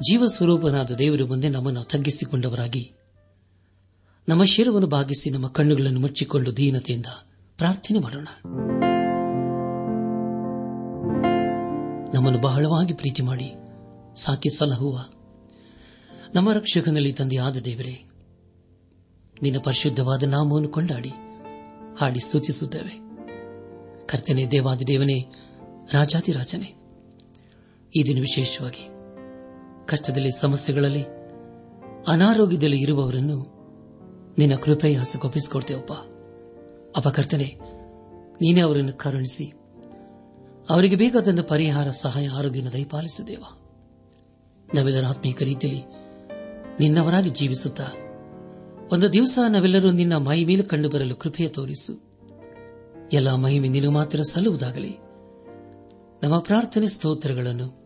ಜೀವ ಸ್ವರೂಪನಾದ ದೇವರ ಮುಂದೆ ನಮ್ಮನ್ನು ತಗ್ಗಿಸಿಕೊಂಡವರಾಗಿ ನಮ್ಮ ಶಿರವನ್ನು ಭಾಗಿಸಿ ನಮ್ಮ ಕಣ್ಣುಗಳನ್ನು ಮುಚ್ಚಿಕೊಂಡು ದೀನತೆಯಿಂದ ಪ್ರಾರ್ಥನೆ ಮಾಡೋಣ. ನಮ್ಮನ್ನು ಬಹಳವಾಗಿ ಪ್ರೀತಿ ಮಾಡಿ ಸಾಕಿ ಸಲಹುವ ನಮ್ಮ ರಕ್ಷಕನಲ್ಲಿ ತಂದೆಯಾದ ದೇವರೇ, ನಿನ್ನ ಪರಿಶುದ್ಧವಾದ ನಾಮವನ್ನು ಕೊಂಡಾಡಿ, ಹಾಡಿ ಸ್ತುತಿಸುತ್ತೇವೆ. ಕರ್ತನೆ ದೇವಾದಿ ದೇವನೇ, ರಾಜಾದಿರಾಜನೇ, ಈ ದಿನ ವಿಶೇಷವಾಗಿ ಕಷ್ಟದಲ್ಲಿ, ಸಮಸ್ಯೆಗಳಲ್ಲಿ, ಅನಾರೋಗ್ಯದಲ್ಲಿ ಇರುವವರನ್ನು ನಿನ್ನ ಕೃಪೆಯ ಹಸಗೊಪ್ಪಿಸಿಕೊಡ್ತೇವಪ್ಪ ಅಪಕರ್ತನೆ ನೀನೇ ಅವರನ್ನು ಕರುಣಿಸಿ, ಅವರಿಗೆ ಬೇಕಾದಂತ ಪರಿಹಾರ, ಸಹಾಯ ಆರೋಗ್ಯನ ದಯಪಾಲಿಸಿದೇವ ನಾವೆಲ್ಲರ ಆತ್ಮೀಕ ರೀತಿಯಲ್ಲಿ ನಿನ್ನವರಾಗಿ ಜೀವಿಸುತ್ತಾ, ಒಂದು ದಿವಸ ನಾವೆಲ್ಲರೂ ನಿನ್ನ ಮೈ ಮೇಲೆ ಕಂಡು ಬರಲು ಕೃಪೆಯ ತೋರಿಸು. ಎಲ್ಲ ಮಹಿಮೆ ನೀನು ಮಾತ್ರ ಸಲ್ಲುವುದಾಗಲಿ. ನಮ್ಮ ಪ್ರಾರ್ಥನೆ ಸ್ತೋತ್ರಗಳನ್ನು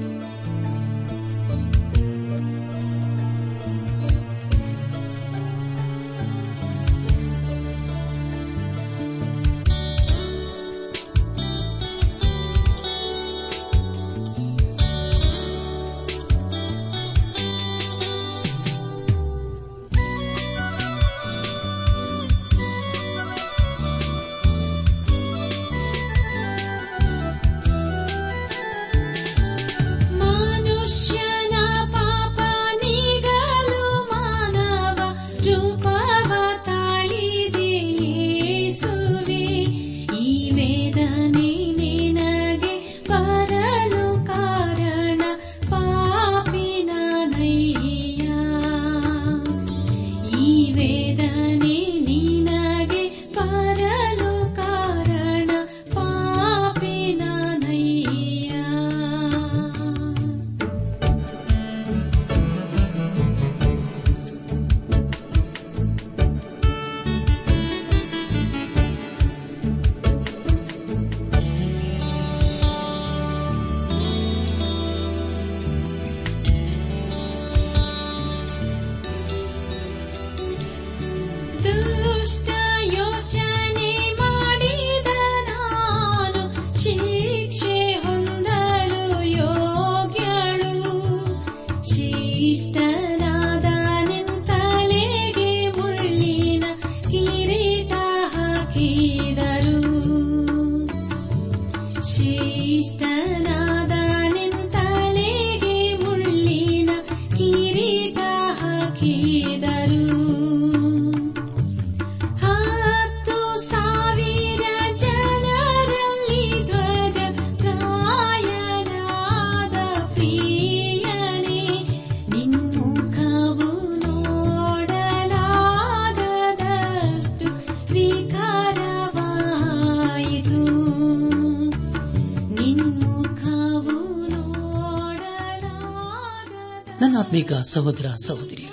ಆತ್ಮೀಕ ಸಹೋದರ ಸಹೋದರಿ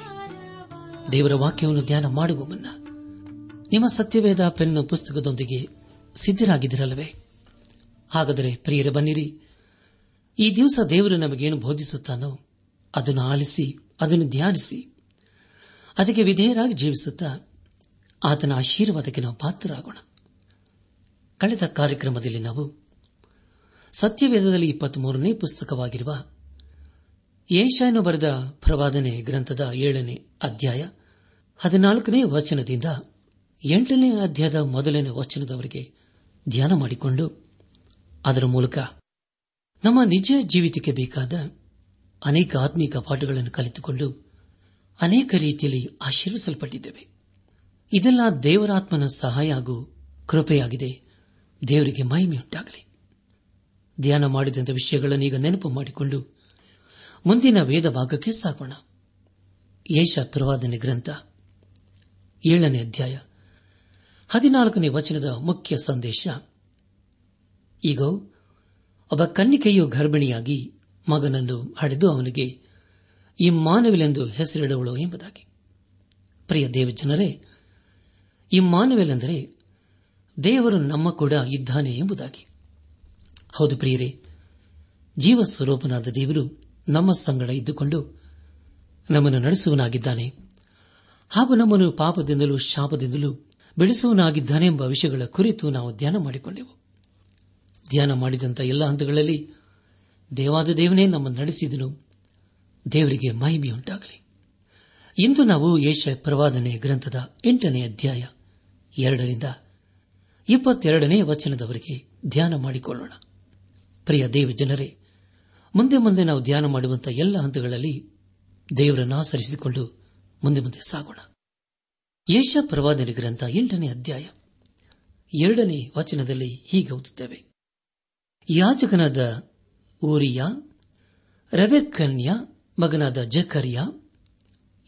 ದೇವರ ವಾಕ್ಯವನ್ನು ಧ್ಯಾನ ಮಾಡುವ ಮುನ್ನ ನಿಮ್ಮ ಸತ್ಯವೇದ ಪೆನ್ ಪುಸ್ತಕದೊಂದಿಗೆ ಸಿದ್ದರಾಗಿದ್ದಿರಲ್ಲವೇ ಹಾಗಾದರೆ ಪ್ರಿಯರ, ಬನ್ನಿರಿ. ಈ ದಿವಸ ದೇವರು ನಮಗೇನು ಬೋಧಿಸುತ್ತಾನೋ ಅದನ್ನು ಆಲಿಸಿ, ಅದನ್ನು ಧ್ಯಾನಿಸಿ, ಅದಕ್ಕೆ ವಿಧೇಯರಾಗಿ ಜೀವಿಸುತ್ತಾ ಆತನ ಆಶೀರ್ವಾದಕ್ಕೆ ನಾವು ಪಾತ್ರರಾಗೋಣ. ಕಳೆದ ಕಾರ್ಯಕ್ರಮದಲ್ಲಿ ನಾವು ಸತ್ಯವೇದದಲ್ಲಿ ಇಪ್ಪತ್ಮೂರನೇ ಪುಸ್ತಕವಾಗಿರುವ ಏಷಾಯನು ಬರೆದ ಪ್ರವಾದನೆ ಗ್ರಂಥದ ಏಳನೇ ಅಧ್ಯಾಯ ಹದಿನಾಲ್ಕನೇ ವಚನದಿಂದ ಎಂಟನೇ ಅಧ್ಯಾಯದ ಮೊದಲನೇ ವಚನದವರೆಗೆ ಧ್ಯಾನ ಮಾಡಿಕೊಂಡು ಅದರ ಮೂಲಕ ನಮ್ಮ ನಿಜ ಜೀವಿತಕ್ಕೆ ಬೇಕಾದ ಅನೇಕ ಆತ್ಮಿಕ ಪಾಠಗಳನ್ನು ಕಲಿತುಕೊಂಡು ಅನೇಕ ರೀತಿಯಲ್ಲಿ ಆಶೀರ್ವಿಸಲ್ಪಟ್ಟಿದ್ದೇವೆ. ಇದೆಲ್ಲ ದೇವರಾತ್ಮನ ಸಹಾಯ ಹಾಗೂ ಕೃಪೆಯಾಗಿದೆ. ದೇವರಿಗೆ ಮಹಿಮೆಯುಂಟಾಗಲಿ. ಧ್ಯಾನ ಮಾಡಿದಂಥ ವಿಷಯಗಳನ್ನು ಈಗ ನೆನಪು ಮಾಡಿಕೊಂಡು ಮುಂದಿನ ವೇದ ಭಾಗಕ್ಕೆ ಸಾಗೋಣ. ಯೇಷ ಪ್ರವಾದನೆ ಗ್ರಂಥ, ಏಳನೇ ಅಧ್ಯಾಯ, ಹದಿನಾಲ್ಕನೇ ವಚನದ ಮುಖ್ಯ ಸಂದೇಶ. ಈಗ, ಒಬ್ಬ ಕನ್ನಿಕೆಯು ಗರ್ಭಿಣಿಯಾಗಿ ಮಗನನ್ನು ಹಡೆದು ಅವನಿಗೆ ಈ ಮಾನವಿಲೆಂದು ಹೆಸರಿಡುವಳು ಎಂಬುದಾಗಿ. ಪ್ರಿಯ ದೇವಜನರೇ, ಈ ಮಾನವೆಲೆಂದರೆ ದೇವರು ನಮ್ಮ ಕೂಡ ಇದ್ದಾನೆ ಎಂಬುದಾಗಿ. ಹೌದು ಪ್ರಿಯರೇ ಜೀವ ಸ್ವರೂಪನಾದ ದೇವರು ನಮ್ಮ ಸಂಗಡ ಇದ್ದುಕೊಂಡು ನಮ್ಮನ್ನು ನಡೆಸುವನಾಗಿದ್ದಾನೆ. ಹಾಗೂ ನಮ್ಮನ್ನು ಪಾಪದಿಂದಲೂ ಶಾಪದಿಂದಲೂ ಬೆಳೆಸುವನಾಗಿದ್ದಾನೆ ಎಂಬ ವಿಷಯಗಳ ಕುರಿತು ನಾವು ಧ್ಯಾನ ಮಾಡಿಕೊಂಡೆವು. ಧ್ಯಾನ ಮಾಡಿದಂಥ ಎಲ್ಲ ಹಂತಗಳಲ್ಲಿ ದೇವಾದ ದೇವನೇ ನಮ್ಮನ್ನು ನಡೆಸಿದನು. ದೇವರಿಗೆ ಮಹಿಮೆಯುಂಟಾಗಲಿ. ಇಂದು ನಾವು ಏಷ ಪ್ರವಾದನೆ ಗ್ರಂಥದ ಎಂಟನೇ ಅಧ್ಯಾಯ ಎರಡರಿಂದ ಇಪ್ಪತ್ತೆರಡನೇ ವಚನದವರೆಗೆ ಧ್ಯಾನ ಮಾಡಿಕೊಳ್ಳೋಣ. ಪ್ರಿಯ ದೇವ ಜನರೇ ಮುಂದೆ ಮುಂದೆ ನಾವು ಧ್ಯಾನ ಮಾಡುವಂತಹ ಎಲ್ಲ ಹಂತಗಳಲ್ಲಿ ದೇವರನ್ನು ಆಚರಿಸಿಕೊಂಡು ಮುಂದೆ ಮುಂದೆ ಸಾಗೋಣ. ಯೇಷ ಪ್ರವಾದನೆ ಗ್ರಂಥ ಎಂಟನೇ ಅಧ್ಯಾಯ ಎರಡನೇ ವಚನದಲ್ಲಿ ಹೀಗೆ ಓದುತ್ತೇವೆ. ಯಾಜಕನಾದ ಊರಿಯ ರವೆಕನ್ಯ ಮಗನಾದ ಜಕರಿಯ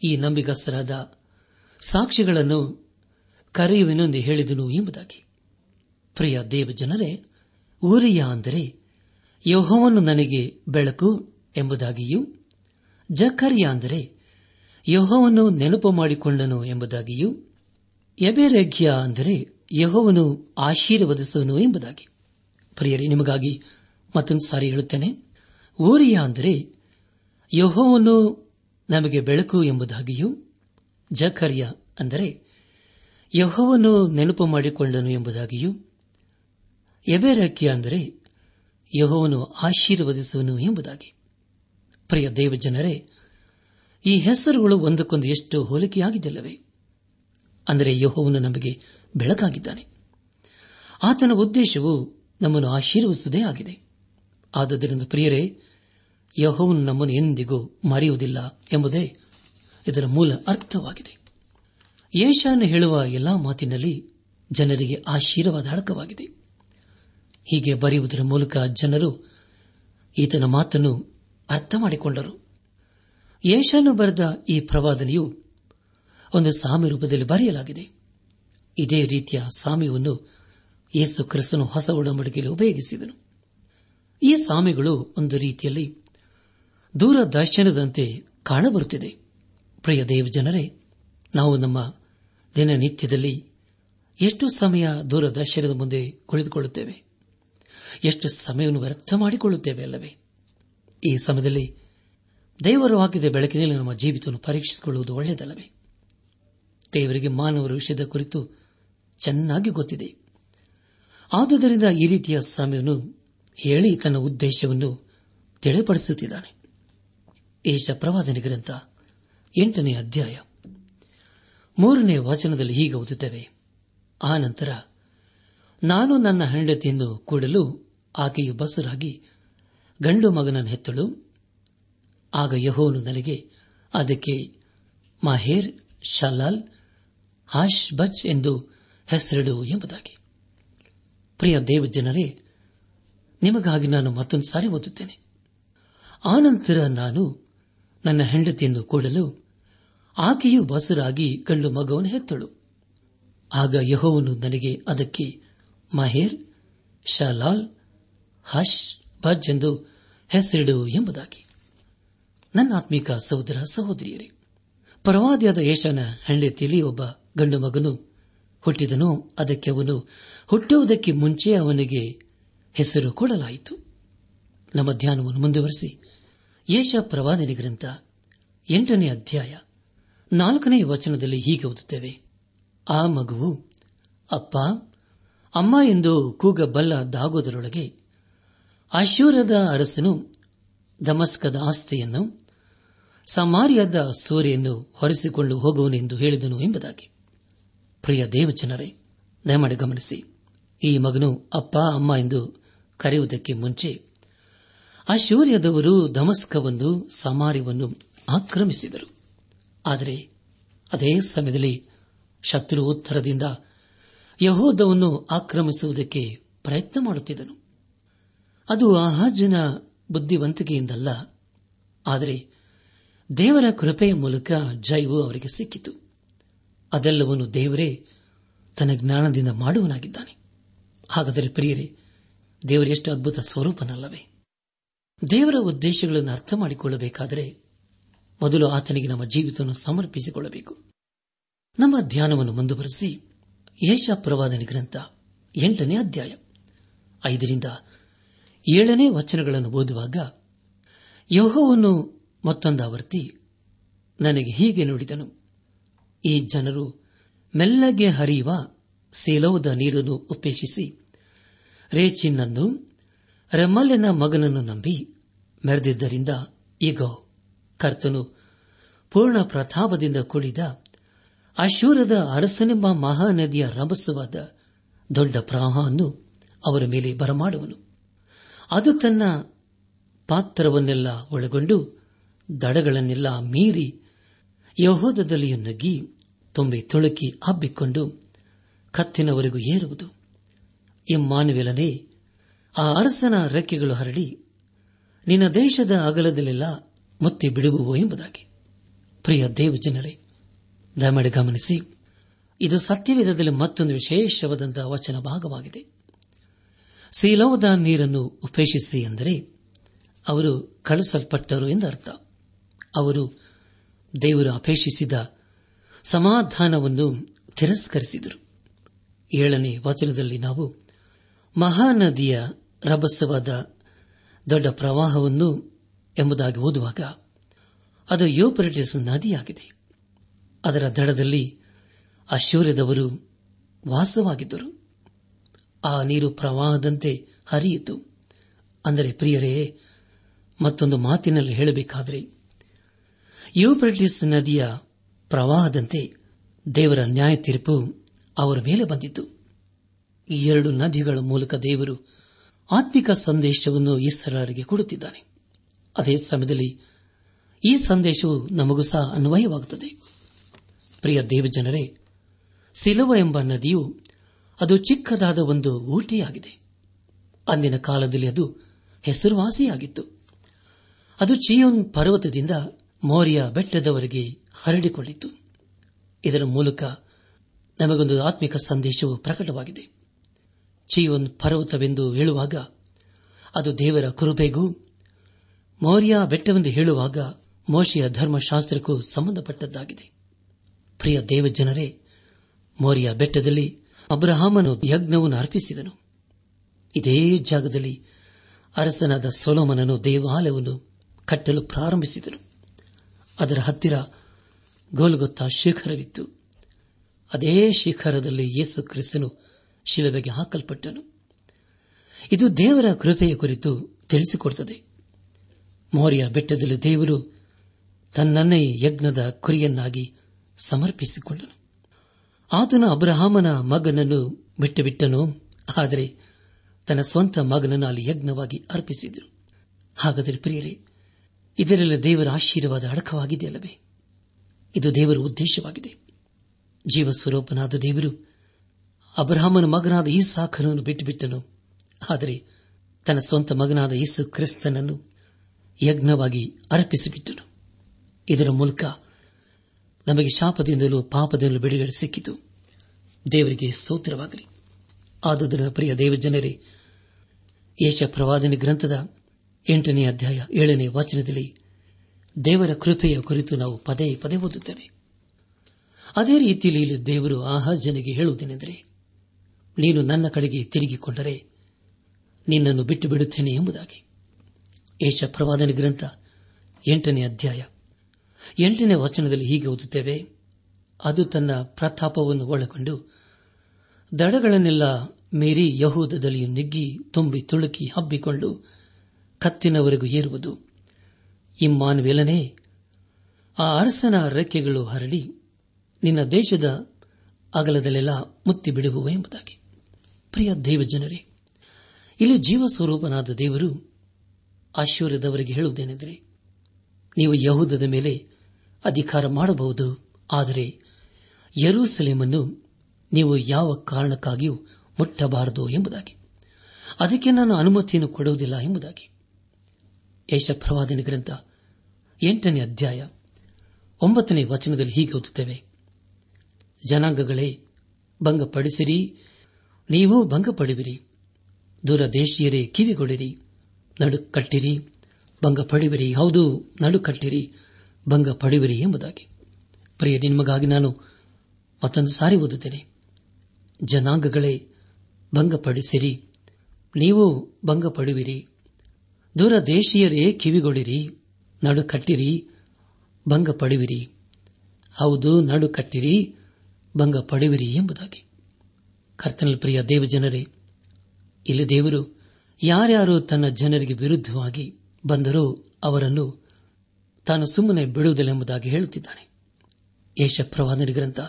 ಈ ನಂಬಿಗಸ್ತರಾದ ಸಾಕ್ಷಿಗಳನ್ನು ಕರೆಯುವೆನೆಂದು ಹೇಳಿದನು ಎಂಬುದಾಗಿ. ಪ್ರಿಯ ದೇವಜನರೇ, ಊರಿಯ ಅಂದರೆ ಯಹೋವನ್ನು ನನಗೆ ಬೆಳಕು ಎಂಬುದಾಗಿಯೂ, ಜಕರಿಯ ಅಂದರೆ ಯಹೋವನ್ನು ನೆನಪು ಮಾಡಿಕೊಂಡನು ಎಂಬುದಾಗಿಯೂ ಎಬೆರೆಘ್ಯ ಅಂದರೆ ಯಹೋವನು ಆಶೀರ್ವದಿಸುವನು ಎಂಬುದಾಗಿ. ಪ್ರಿಯರಿ, ನಿಮಗಾಗಿ ಮತ್ತೊಂದು ಸಾರಿ ಹೇಳುತ್ತೇನೆ. ಊರಿಯ ಅಂದರೆ ಯಹೋವನ್ನು ನಮಗೆ ಬೆಳಕು ಎಂಬುದಾಗಿಯೂ, ಜಕರ್ಯ ಅಂದರೆ ಯಹೋವನ್ನು ನೆನಪು ಮಾಡಿಕೊಂಡನು ಎಂಬುದಾಗಿಯೂ ಎಬೆರಕ್ಯ ಅಂದರೆ ಯಹೋವನು ಆಶೀರ್ವದಿಸುವನು ಎಂಬುದಾಗಿ. ಪ್ರಿಯ ದೇವಜನರೇ, ಈ ಹೆಸರುಗಳು ಒಂದಕ್ಕೊಂದು ಎಷ್ಟು ಹೋಲಿಕೆಯಾಗಿದ್ದಲ್ಲವೇ? ಅಂದರೆ ಯಹೋವನು ನಮಗೆ ಬೆಳಕಾಗಿದ್ದಾನೆ. ಆತನ ಉದ್ದೇಶವು ನಮ್ಮನ್ನು ಆಶೀರ್ವದಿಸುವುದೇ ಆಗಿದೆ. ಆದ್ದರಿಂದ ಪ್ರಿಯರೇ, ಯಹೋವನು ನಮ್ಮನ್ನು ಎಂದಿಗೂ ಮರೆಯುವುದಿಲ್ಲ ಎಂಬುದೇ ಇದರ ಮೂಲ ಅರ್ಥವಾಗಿದೆ. ಯೇಷಾನು ಹೇಳುವ ಎಲ್ಲಾ ಮಾತಿನಲ್ಲಿ ಜನರಿಗೆ ಆಶೀರ್ವಾದ ಅಡಕವಾಗಿದೆ. ಹೀಗೆ ಬರೆಯುವುದರ ಮೂಲಕ ಜನರು ಈತನ ಮಾತನ್ನು ಅರ್ಥ ಮಾಡಿಕೊಂಡರು ಯೇಷಾನು ಬರೆದ ಈ ಪ್ರವಾದನೆಯು ಒಂದು ಸಾಮಿ ರೂಪದಲ್ಲಿ ಬರೆಯಲಾಗಿದೆ. ಇದೇ ರೀತಿಯ ಸಾಮ್ಯವನ್ನು ಯೇಸು ಕ್ರಿಸ್ತನು ಹೊಸ ಒಡಂಬಡಿಕೆಯಲ್ಲಿ ಉಪಯೋಗಿಸಿದನು. ಈ ಸಾಮಿಗಳು ಒಂದು ರೀತಿಯಲ್ಲಿ ದೂರದರ್ಶನದಂತೆ ಕಾಣಬರುತ್ತಿದೆ. ಪ್ರಿಯ ದೇವಜನರೇ ನಾವು ನಮ್ಮ ದಿನನಿತ್ಯದಲ್ಲಿ ಎಷ್ಟು ಸಮಯ ದೂರದರ್ಶನದ ಮುಂದೆ ಕುಳಿತುಕೊಳ್ಳುತ್ತೇವೆ? ಎಷ್ಟು ಸಮಯವನ್ನು ವ್ಯರ್ಥ ಮಾಡಿಕೊಳ್ಳುತ್ತೇವೆ ಅಲ್ಲವೇ? ಈ ಸಮಯದಲ್ಲಿ ದೇವರು ಹಾಕಿದ ಬೆಳಕಿನಲ್ಲಿ ನಮ್ಮ ಜೀವಿತವನ್ನು ಪರೀಕ್ಷಿಸಿಕೊಳ್ಳುವುದು ಒಳ್ಳೆಯದಲ್ಲವೇ? ದೇವರಿಗೆ ಮಾನವರ ವಿಷಯದ ಕುರಿತು ಚೆನ್ನಾಗಿ ಗೊತ್ತಿದೆ. ಆದುದರಿಂದ ಈ ರೀತಿಯ ಸಮಯವನ್ನು ಹೇಳಿ ತನ್ನ ಉದ್ದೇಶವನ್ನು ತಿಳಿಪಡಿಸುತ್ತಿದ್ದಾನೆ. ಏಷ ಪ್ರವಾದನೆ ಗ್ರಂಥ ಎಂಟನೇ ಅಧ್ಯಾಯ. ಮೂರನೇ ವಚನದಲ್ಲಿ ಹೀಗೆ ಓದುತ್ತೇವೆ. ಆ ನಂತರ, ನಾನು ನನ್ನ ಹೆಂಡತಿಯನ್ನು ಕೂಡಲು ಆಕೆಯು ಬಸರಾಗಿ, ಗಂಡು ಮಗನನ್ನು ಹೆತ್ತಳು. ಆಗ ಯಹೋನು ನನಗೆ, ಅದಕ್ಕೆ ಮಾಹೇರ್, ಶಾಲಾಲ್ ಹಾಶ್ ಬಚ್ ಎಂದು ಹೆಸರಿಡು ಎಂಬುದಾಗಿ. ಪ್ರಿಯ ದೇವಜನರೇ, ನಿಮಗಾಗಿ ನಾನು ಮತ್ತೊಂದು ಸಾರಿ ಓದುತ್ತೇನೆ. ಆನಂತರ ನಾನು ನನ್ನ ಹೆಂಡತಿಯನ್ನು ಕೂಡಲು ಆಕೆಯು ಬಸರಾಗಿ, ಗಂಡು ಮಗವನ್ನು ಹೆತ್ತಳು. ಆಗ ಯಹೋವನು ನನಗೆ ಅದಕ್ಕೆ ಮಾಹೇರ್, ಶಾಲಾಲ್ ಹಶ್ ಭಜ್ ಎಂದು ಹೆಸರಿಡು ಎಂಬುದಾಗಿ. ನನ್ನ ಆತ್ಮಿಕ ಸಹೋದರ ಸಹೋದರಿಯರೇ, ಪರವಾದಿಯಾದ ಯೇಷನ ಹೆಂಡತಿಯಲ್ಲಿ ಒಬ್ಬ ಗಂಡು ಮಗನು ಹುಟ್ಟಿದನು. ಅದಕ್ಕೆ ಅವನು ಹುಟ್ಟುವುದಕ್ಕೆ ಮುಂಚೆ ಅವನಿಗೆ ಹೆಸರು ಕೊಡಲಾಯಿತು. ನಮ್ಮ ಧ್ಯಾನವನ್ನು ಮುಂದುವರೆಸಿ. ಯೇಷ ಪ್ರವಾದನೆ ಗ್ರಂಥ ಎಂಟನೇ ಅಧ್ಯಾಯ ನಾಲ್ಕನೇ ವಚನದಲ್ಲಿ ಹೀಗೆ ಓದುತ್ತೇವೆ. ಆ ಮಗುವು, ಅಪ್ಪ, ಅಮ್ಮ ಎಂದು ಕೂಗಬಲ್ಲದಾಗುವುದರೊಳಗೆ ಅಶೂರದ ಅರಸನು ದಮಸ್ಕದ ಆಸ್ತಿಯನ್ನು, ಸಮಾರಿಯದ ಸೂರ್ಯನ್ನು ಹೊರಿಸಿಕೊಂಡು ಹೋಗುವನೆಂದು ಹೇಳಿದನು ಎಂಬುದಾಗಿ. ಪ್ರಿಯ ದೇವಜನರೇ, ದಯಮಾಡಿ ಗಮನಿಸಿ, ಈ ಮಗನು ಅಪ್ಪ, ಅಮ್ಮ ಎಂದು ಕರೆಯುವುದಕ್ಕೆ ಮುಂಚೆ ಅಶೂರ್ಯದವರು ದಮಸ್ಕವನ್ನು, ಸಮಾರ್ಯವನ್ನು ಆಕ್ರಮಿಸಿದರು. ಆದರೆ ಅದೇ ಸಮಯದಲ್ಲಿ ಶತ್ರು ಉತ್ತರದಿಂದ ಯಹೋದವನ್ನು ಆಕ್ರಮಿಸುವುದಕ್ಕೆ ಪ್ರಯತ್ನ ಮಾಡುತ್ತಿದ್ದನು. ಅದು ಆಹಾಜನ ಬುದ್ಧಿವಂತಿಕೆಯಿಂದಲ್ಲ. ಆದರೆ ದೇವರ ಕೃಪೆಯ ಮೂಲಕ ಜೈವು ಅವರಿಗೆ ಸಿಕ್ಕಿತು. ಅದೆಲ್ಲವನ್ನು ದೇವರೇ ತನ್ನ ಜ್ಞಾನದಿಂದ ಮಾಡುವನಾಗಿದ್ದಾನೆ. ಹಾಗಾದರೆ ಪ್ರಿಯರೇ ದೇವರೆಷ್ಟು ಅದ್ಭುತ ಸ್ವರೂಪನಲ್ಲವೇ. ದೇವರ ಉದ್ದೇಶಗಳನ್ನು ಅರ್ಥ ಮಾಡಿಕೊಳ್ಳಬೇಕಾದರೆ ಮೊದಲು ಆತನಿಗೆ ನಮ್ಮ ಜೀವಿತವನ್ನು ಸಮರ್ಪಿಸಿಕೊಳ್ಳಬೇಕು. ನಮ್ಮ ಧ್ಯಾನವನ್ನು ಮುಂದುವರೆಸಿ ಯೇಷ ಗ್ರಂಥ ಎಂಟನೇ ಅಧ್ಯಾಯ ಐದರಿಂದ ಏಳನೇ ವಚನಗಳನ್ನು ಓದುವಾಗ ಯೋಹವನ್ನು ಮತ್ತೊಂದಾವರ್ತಿ ನನಗೆ ಹೀಗೆ ನುಡಿದನು. ಈ ಜನರು ಮೆಲ್ಲಗೆ ಹರಿಯುವ ಸೇಲೋದ ನೀರನ್ನು ಉಪೇಕ್ಷಿಸಿ ರೇಚಿನ್ನನ್ನು ರೆಮಲ್ಯನ ಮಗನನ್ನು ನಂಬಿ ಮೆರೆದಿದ್ದರಿಂದ ಈಗ ಕರ್ತನು ಪೂರ್ಣ ಪ್ರತಾಪದಿಂದ ಕೂಡಿದ ಅಶೂರದ ಅರಸನೆಂಬ ಮಹಾನದಿಯ ರಭಸವಾದ ದೊಡ್ಡ ಪ್ರವಾಹವನ್ನು ಅವರ ಮೇಲೆ ಬರಮಾಡುವನು. ಅದು ತನ್ನ ಪಾತ್ರವನ್ನೆಲ್ಲ ಒಳಗೊಂಡು ದಡಗಳನ್ನೆಲ್ಲ ಮೀರಿ ಯಹೋದದಲ್ಲಿಯೂ ನಗ್ಗಿ ತುಂಬಿ ತುಳುಕಿ ಹಬ್ಬಿಕೊಂಡು ಕತ್ತಿನವರೆಗೂ ಏರುವುದು. ಇಮ್ಮಾನುವೆಲನೇ, ಆ ಅರಸನ ರೆಕ್ಕೆಗಳು ಹರಡಿ ನಿನ್ನ ದೇಶದ ಅಗಲದಲ್ಲೆಲ್ಲ ಮತ್ತೆ ಬಿಡುವುವು ಎಂಬುದಾಗಿ. ಪ್ರಿಯ ದೇವಜನರೇ, ದಯಮಾಡಿ ಗಮನಿಸಿ, ಇದು ಸತ್ಯವೇಧದಲ್ಲಿ ಮತ್ತೊಂದು ವಿಶೇಷವಾದಂತಹ ವಚನ ಭಾಗವಾಗಿದೆ. ಸೀಲೋದ ನೀರನ್ನು ಉಪೇಕ್ಷಿಸಿ ಎಂದರೆ ಅವರು ಕಳಿಸಲ್ಪಟ್ಟರು ಎಂದರ್ಥ ಅವರು ದೇವರು ಅಪೇಕ್ಷಿಸಿದ ಸಮಾಧಾನವನ್ನು ತಿರಸ್ಕರಿಸಿದರು. ಏಳನೇ ವಚನದಲ್ಲಿ ನಾವು ಮಹಾನದಿಯ ರಭಸವಾದ ದೊಡ್ಡ ಪ್ರವಾಹವನ್ನು ಎಂಬುದಾಗಿ ಓದುವಾಗ ಅದು ಯೋಪರಿಟಿಸ್ ನದಿಯಾಗಿದೆ. ಅದರ ದಡದಲ್ಲಿ ಅಶೂರ್ಯದವರು ವಾಸವಾಗಿದ್ದರು. ಆ ನೀರು ಪ್ರವಾಹದಂತೆ ಹರಿಯಿತು. ಅಂದರೆ ಪ್ರಿಯರೇ, ಮತ್ತೊಂದು ಮಾತಿನಲ್ಲಿ ಹೇಳಬೇಕಾದರೆ ಯೂಪ್ರಟಿಸ್ ನದಿಯ ಪ್ರವಾಹದಂತೆ ದೇವರ ನ್ಯಾಯ ತೀರ್ಪು ಅವರ ಮೇಲೆ ಬಂದಿತು ಈ ಎರಡು ನದಿಗಳ ಮೂಲಕ ದೇವರು ಆತ್ಮಿಕ ಸಂದೇಶವನ್ನು ಇಸ್ರಾರಿಗೆ ಕೊಡುತ್ತಿದ್ದಾನೆ. ಅದೇ ಸಮಯದಲ್ಲಿ ಈ ಸಂದೇಶವು ನಮಗೂ ಸಹ ಅನ್ವಯವಾಗುತ್ತದೆ. ಪ್ರಿಯ ದೇವಜನರೇ, ಸಿಲುವ ಎಂಬ ನದಿಯು ಅದು ಚಿಕ್ಕದಾದ ಒಂದು ಊಟಿಯಾಗಿದೆ. ಅಂದಿನ ಕಾಲದಲ್ಲಿ ಅದು ಹೆಸರುವಾಸಿಯಾಗಿತ್ತು. ಅದು ಚಿಯೋನ್ ಪರ್ವತದಿಂದ ಮೌರ್ಯ ಬೆಟ್ಟದವರೆಗೆ ಹರಡಿಕೊಂಡಿತು ಇದರ ಮೂಲಕ ನಮಗೊಂದು ಆತ್ಮಿಕ ಸಂದೇಶವು ಪ್ರಕಟವಾಗಿದೆ. ಚಿಯೋನ್ ಪರ್ವತವೆಂದು ಹೇಳುವಾಗ, ಅದು ದೇವರ ಕುರುಬೆಗೂ ಮೌರ್ಯ ಬೆಟ್ಟವೆಂದು ಹೇಳುವಾಗ ಮೋಶಿಯ ಧರ್ಮಶಾಸ್ತ್ರಕ್ಕೂ ಸಂಬಂಧಪಟ್ಟದ್ದಾಗಿದೆ. ಪ್ರಿಯ ದೇವಜನರೇ, ಮೌರ್ಯ ಬೆಟ್ಟದಲ್ಲಿ ಅಬ್ರಹಾಮನು ಯಜ್ಞವನ್ನು ಅರ್ಪಿಸಿದನು. ಇದೇ ಜಾಗದಲ್ಲಿ ಅರಸನಾದ ಸೊಲೋಮನನು ದೇವಾಲಯವನ್ನು ಕಟ್ಟಲು ಪ್ರಾರಂಭಿಸಿದನು. ಅದರ ಹತ್ತಿರ ಗೋಲ್ಗೊತ್ತ ಶಿಖರವಿತ್ತು. ಅದೇ ಶಿಖರದಲ್ಲಿ ಯೇಸು ಕ್ರಿಸ್ತನು ಶಿಲುಬೆಗೆ ಹಾಕಲ್ಪಟ್ಟನು. ಇದು ದೇವರ ಕೃಪೆಯ ಕುರಿತು ತಿಳಿಸಿಕೊಡುತ್ತದೆ ಮೌರ್ಯ ಬೆಟ್ಟದಲ್ಲಿ ದೇವರು ತನ್ನನ್ನೇ ಯಜ್ಞದ ಕುರಿಯನ್ನಾಗಿ ಸಮರ್ಪಿಸಿಕೊಂಡನು. ಆತನು ಅಬ್ರಹಾಮನ ಮಗನನ್ನು ಬಿಟ್ಟುಬಿಟ್ಟನು. ಆದರೆ ತನ್ನ ಸ್ವಂತ ಮಗನನ್ನು ಅಲ್ಲಿ ಯಜ್ಞವಾಗಿ ಅರ್ಪಿಸಿದರು. ಹಾಗಾದರೆ ಪ್ರಿಯರೇ, ಇದರೆಲ್ಲ ದೇವರ ಆಶೀರ್ವಾದ ಅಡಕವಾಗಿದೆಯಲ್ಲವೇ? ಇದು ದೇವರ ಉದ್ದೇಶವಾಗಿದೆ. ಜೀವ ಸ್ವರೂಪನಾದ ದೇವರು ಅಬ್ರಹಾಮನ ಮಗನಾದ ಈ ಸಾಖನನ್ನು ಬಿಟ್ಟುಬಿಟ್ಟನು. ಆದರೆ ತನ್ನ ಸ್ವಂತ ಮಗನಾದ ಯೇಸು ಕ್ರಿಸ್ತನನ್ನು ಯಜ್ಞವಾಗಿ ಅರ್ಪಿಸಿಬಿಟ್ಟನು. ಇದರ ಮೂಲಕ ನಮಗೆ ಶಾಪದಿಂದಲೂ ಪಾಪದಿಂದಲೂ ಬಿಡುಗಡೆ ಸಿಕ್ಕಿತು. ದೇವರಿಗೆ ಸ್ತೋತ್ರವಾಗಲಿ. ಆದುದರ ಪ್ರಿಯ ದೇವಜನರೇ ಯೇಷ ಪ್ರವಾದನೆ ಗ್ರಂಥದ ಎಂಟನೇ ಅಧ್ಯಾಯ ಏಳನೇ ವಾಚನದಲ್ಲಿ ದೇವರ ಕೃಪೆಯ ಕುರಿತು ನಾವು ಪದೇ ಪದೇ ಓದುತ್ತೇವೆ. ಅದೇ ರೀತಿಯಲ್ಲಿ ಇಲ್ಲಿ ದೇವರು ಆಹಾಜನಿಗೆ ಹೇಳುವುದೇನೆಂದರೆ, ನೀನು ನನ್ನ ಕಡೆಗೆ ತಿರುಗಿಕೊಂಡರೆ ನಿನ್ನನ್ನು ಬಿಟ್ಟು ಬಿಡುತ್ತೇನೆ ಎಂಬುದಾಗಿ. ಯೇಷ ಪ್ರವಾದನೆ ಗ್ರಂಥ ಎಂಟನೇ ಅಧ್ಯಾಯ ಎಂಟನೇ ವಚನದಲ್ಲಿ ಹೀಗೆ ಓದುತ್ತೇವೆ, ಅದು ತನ್ನ ಪ್ರತಾಪವನ್ನು ಒಳಗೊಂಡು, ದಡಗಳನ್ನೆಲ್ಲ ಮೀರಿ ಯಹೂದದಲ್ಲಿ ನಿಗ್ಗಿ ತುಂಬಿ ತುಳುಕಿ ಹಬ್ಬಿಕೊಂಡು ಕತ್ತಿನವರೆಗೂ ಏರುವುದು. ಇಮ್ಮಾನುವೆಲನೇ, ಆ ಅರಸನ ರೆಕ್ಕೆಗಳು ಹರಡಿ ನಿನ್ನ ದೇಶದ ಅಗಲದಲ್ಲೆಲ್ಲ ಮುತ್ತಿ ಬಿಡುವು ಎಂಬುದಾಗಿ. ಪ್ರಿಯ ದೇವಜನರೇ, ಇಲ್ಲಿ ಜೀವ ಸ್ವರೂಪನಾದ ದೇವರು ಆಶ್ವರ್ಯದವರಿಗೆ ಹೇಳುವುದೇನೆಂದರೆ, ನೀವು ಯಹೂದದ ಮೇಲೆ ಅಧಿಕಾರ ಮಾಡಬಹುದು. ಆದರೆ ಯರೂಸಲೇಮನ್ನು ನೀವು ಯಾವ ಕಾರಣಕ್ಕಾಗಿಯೂ ಮುಟ್ಟಬಾರದು ಎಂಬುದಾಗಿ. ಅದಕ್ಕೆ ನಾನು ಅನುಮತಿಯನ್ನು ಕೊಡುವುದಿಲ್ಲ ಎಂಬುದಾಗಿ. ಯಶಪ್ರವಾದನೆ ಗ್ರಂಥ ಎಂಟನೇ ಅಧ್ಯಾಯ ಒಂಬತ್ತನೇ ವಚನದಲ್ಲಿ ಹೀಗೆ ಓದುತ್ತೇವೆ. ಜನಾಂಗಗಳೇ, ಭಂಗಪಡಿಸಿರಿ. ನೀವು ಭಂಗಪಡುವಿರಿ. ದೂರದೇಶೀಯರೇ, ಕಿವಿಗೊಡಿರಿ. ನಡುಕಟ್ಟಿರಿ. ಭಂಗ ಪಡುವಿರಿ ಹೌದು, ನಡುಕಟ್ಟಿರಿ. ಭಂಗ ಪಡೆಯುವಿರಿ ಎಂಬುದಾಗಿ. ಪ್ರಿಯ ನಿಮಗಾಗಿ ನಾನು ಮತ್ತೊಂದು ಸಾರಿ ಓದುತ್ತೇನೆ. ಜನಾಂಗಗಳೇ, ಭಂಗಪಡಿಸಿರಿ. ನೀವು ಭಂಗಪಡುವಿರಿ. ದೂರ ದೇಶೀಯರೇ ಕಿವಿಗೊಳಿರಿ. ನಡು ಕಟ್ಟಿರಿ ಭಂಗ ಪಡುವಿರಿ ಹೌದು ನಡು ಕಟ್ಟಿರಿ ಭಂಗ ಪಡುವಿರಿ ಎಂಬುದಾಗಿ. ಕರ್ತನಲ್ ಪ್ರಿಯ ದೇವಜನರೇ, ಇಲ್ಲಿ ದೇವರು ಯಾರ್ಯಾರು ತನ್ನ ಜನರಿಗೆ ವಿರುದ್ಧವಾಗಿ ಬಂದರೂ ಅವರನ್ನು ತಾನು ಸುಮ್ಮನೆ ಬಿಡುವುದಿಲ್ಲ ಎಂಬುದಾಗಿ ಹೇಳುತ್ತಿದ್ದಾನೆ. ಯೇಷ ಪ್ರವಾದನ ಗ್ರಂಥ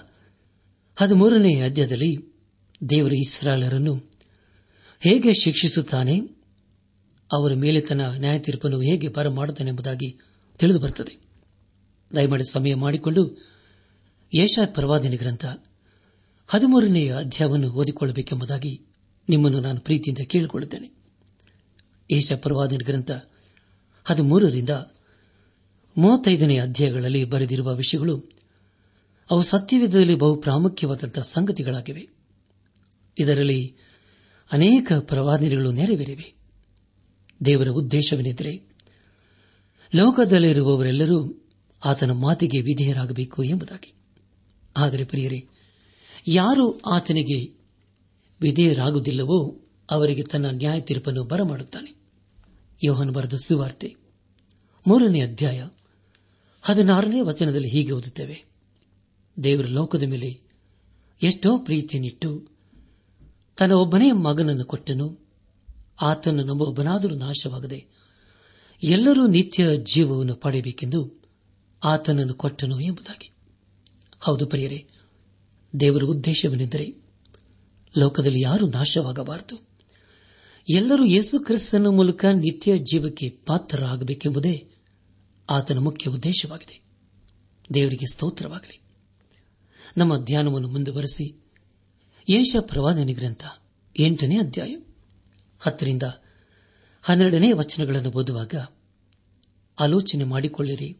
ಹದಿಮೂರನೇ ಅಧ್ಯಾಯದಲ್ಲಿ ದೇವರು ಇಸ್ರಾಲರನ್ನು ಹೇಗೆ ಶಿಕ್ಷಿಸುತ್ತಾನೆ, ಅವರ ಮೇಲೆ ತನ್ನ ನ್ಯಾಯ ತೀರ್ಪನ್ನು ಹೇಗೆ ಬರಮಾಡುತ್ತಾನೆ ಎಂಬುದಾಗಿ ತಿಳಿದು ಬರುತ್ತದೆ ದಯಮಾಡಿ ಸಮಯ ಮಾಡಿಕೊಂಡು ಯೇಷ ಪ್ರವಾದಿನಿ ಗ್ರಂಥ ಹದಿಮೂರನೆಯ ಅಧ್ಯಾಯವನ್ನು ಓದಿಕೊಳ್ಳಬೇಕೆಂಬುದಾಗಿ ನಿಮ್ಮನ್ನು ನಾನು ಪ್ರೀತಿಯಿಂದ ಕೇಳಿಕೊಳ್ಳುತ್ತೇನೆ. ಪ್ರವಾದಿನ ಗ್ರಂಥ ಹದಿಮೂರರಿಂದ ಮೂವತ್ತೈದನೇ ಅಧ್ಯಾಯಗಳಲ್ಲಿ ಬರೆದಿರುವ ವಿಷಯಗಳು ಅವು ಸತ್ಯವಿಧದಲ್ಲಿ ಬಹು ಪ್ರಾಮುಖ್ಯವಾದಂತಹ ಸಂಗತಿಗಳಾಗಿವೆ. ಇದರಲ್ಲಿ ಅನೇಕ ಪ್ರವಾದನೆಗಳು ನೆರವೇರಿವೆ. ದೇವರ ಉದ್ದೇಶವೇನೆಂದರೆ, ಲೋಕದಲ್ಲಿರುವವರೆಲ್ಲರೂ ಆತನ ಮಾತಿಗೆ ವಿಧೇಯರಾಗಬೇಕು ಎಂಬುದಾಗಿ. ಆದರೆ ಪ್ರಿಯರೇ, ಯಾರು ಆತನಿಗೆ ವಿಧೇಯರಾಗುವುದಿಲ್ಲವೋ ಅವರಿಗೆ ತನ್ನ ನ್ಯಾಯ ತೀರ್ಪನ್ನು ಬರಮಾಡುತ್ತಾನೆ. ಯೋಹನ್ ಬರೆದ ಸುವಾರ್ತೆ ಮೂರನೇ ಅಧ್ಯಾಯ ಹದಿನಾರನೇ ವಚನದಲ್ಲಿ ಹೀಗೆ ಓದುತ್ತೇವೆ. ದೇವರ ಲೋಕದ ಮೇಲೆ ಎಷ್ಟೋ ಪ್ರೀತಿಯನ್ನಿಟ್ಟು ತನ್ನ ಒಬ್ಬನೇ ಮಗನನ್ನು ಕೊಟ್ಟನು. ಆತನು ನಂಬೊಬ್ಬನಾದರೂ ನಾಶವಾಗದೆ ಎಲ್ಲರೂ ನಿತ್ಯ ಜೀವವನ್ನು ಪಡೆಯಬೇಕೆಂದು ಆತನನ್ನು ಕೊಟ್ಟನು ಎಂಬುದಾಗಿ. ಹೌದು ಪ್ರಿಯರೇ, ದೇವರ ಉದ್ದೇಶವೇನೆಂದರೆ ಲೋಕದಲ್ಲಿ ಯಾರೂ ನಾಶವಾಗಬಾರದು. ಎಲ್ಲರೂ ಯೇಸು ಕ್ರಿಸ್ತನ ಮೂಲಕ ನಿತ್ಯ ಜೀವಕ್ಕೆ ಪಾತ್ರರಾಗಬೇಕೆಂಬುದೇ ಆತನ ಮುಖ್ಯ ಉದ್ದೇಶವಾಗಿದೆ. ದೇವರಿಗೆ ಸ್ತೋತ್ರವಾಗಲಿ. ನಮ್ಮ ಧ್ಯಾನವನ್ನು ಮುಂದುವರೆಸಿ. ಯೇಷ ಪ್ರವಾದನೆ ಗ್ರಂಥ ಎಂಟನೇ ಅಧ್ಯಾಯ ಹತ್ತರಿಂದ ಹನ್ನೆರಡನೇ ವಚನಗಳನ್ನು ಓದುವಾಗ ಆಲೋಚನೆ ಮಾಡಿಕೊಳ್ಳಿರಿ.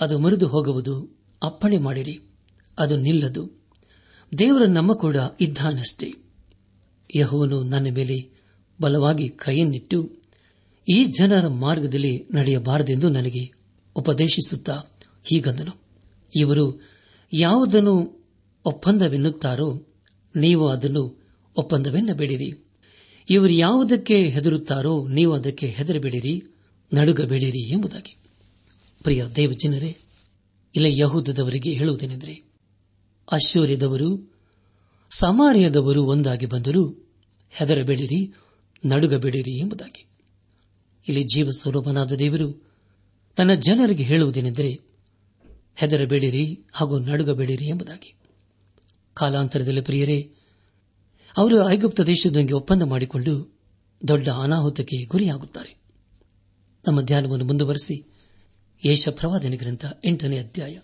ಅದು ಮುರಿದು ಹೋಗುವುದು ಅಪ್ಪಣೆ ಮಾಡಿರಿ. ಅದು ನಿಲ್ಲದು. ದೇವರ ನಮ್ಮ ಕೂಡ ಇದ್ದಾನಷ್ಟೇ. ಯಹೋನು ನನ್ನ ಮೇಲೆ ಬಲವಾಗಿ ಕೈಯನ್ನಿಟ್ಟು ಈ ಜನರ ಮಾರ್ಗದಲ್ಲಿ ನಡೆಯಬಾರದೆಂದು ನನಗೆ ಉಪದೇಶಿಸುತ್ತಾ ಹೀಗಂದನು. ಇವರು ಯಾವುದನ್ನು ಒಪ್ಪಂದವೆನ್ನುತ್ತಾರೋ ನೀವು ಅದನ್ನು ಒಪ್ಪಂದವೆನ್ನಬೇಡಿರಿ. ಇವರು ಯಾವುದಕ್ಕೆ ಹೆದರುತ್ತಾರೋ ನೀವು ಅದಕ್ಕೆ ಹೆದರಬೇಡಿರಿ, ನಡುಗಬೇಡಿರಿ ಎಂಬುದಾಗಿ. ಪ್ರಿಯ ದೇವಜನರೇ, ಇಲ್ಲ ಯಹೂದದವರಿಗೆ ಹೇಳುವುದೇನೆಂದರೆ ಅಶ್ವರ್ಯದವರು ಸಮಾರ್ಯದವರು ಒಂದಾಗಿ ಬಂದರೂ ಹೆದರಬೇಡಿರಿ, ನಡುಗಬೇಡಿರಿ ಎಂಬುದಾಗಿ. ಇಲ್ಲಿ ಜೀವ ಸ್ವರೂಪನಾದ ದೇವರು ತನ್ನ ಜನರಿಗೆ ಹೇಳುವುದೇನೆಂದರೆ, ಹೆದರಬೇಡಿರಿ ಹಾಗೂ ನಡುಗಬೇಡಿರಿ ಎಂಬುದಾಗಿ. ಕಾಲಾಂತರದಲ್ಲಿ ಪ್ರಿಯರೇ, ಅವರು ಐಗುಪ್ತ ದೇಶದೊಂದಿಗೆ ಒಪ್ಪಂದ ಮಾಡಿಕೊಂಡು ದೊಡ್ಡ ಅನಾಹುತಕ್ಕೆ ಗುರಿಯಾಗುತ್ತಾರೆ. ನಮ್ಮ ಧ್ಯಾನವನ್ನು ಮುಂದುವರೆಸಿ ಯೇಷ ಗ್ರಂಥ ಎಂಟನೇ ಅಧ್ಯಾಯ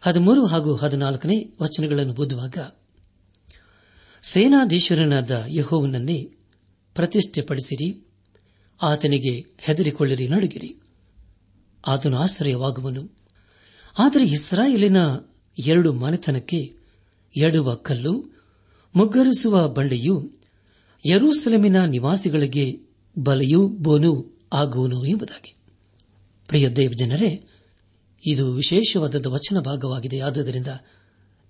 ಹದಿಮೂರು ಹಾಗೂ ಹದಿನಾಲ್ಕನೇ ವಚನಗಳನ್ನು ಓದುವಾಗ, ಸೇನಾಧೀಶ್ವರನಾದ ಯಹೋವನನ್ನೇ ಪ್ರತಿಷ್ಠೆಪಡಿಸಿರಿ ಆತನಿಗೆ ಹೆದರಿಕೊಳ್ಳಿರಿ, ನಡುಗಿರಿ. ಆತನು ಆಶ್ರಯವಾಗುವನು. ಆದರೆ ಇಸ್ರಾಯೇಲಿನ ಎರಡು ಮನೆತನಕ್ಕೆ ಎಡುವ ಕಲ್ಲು, ಮುಗ್ಗರಿಸುವ ಬಂಡೆಯು, ಯರೂಸೆಲೆಮಿನ ನಿವಾಸಿಗಳಿಗೆ ಬಲೆಯೂ ಬೋನು ಆಗುವನು ಎಂಬುದಾಗಿ. ಪ್ರಿಯ ದೇವ್ ಜನರೇ ಇದು ವಿಶೇಷವಾದ ವಚನ ಭಾಗವಾಗಿದೆ. ಆದ್ದರಿಂದ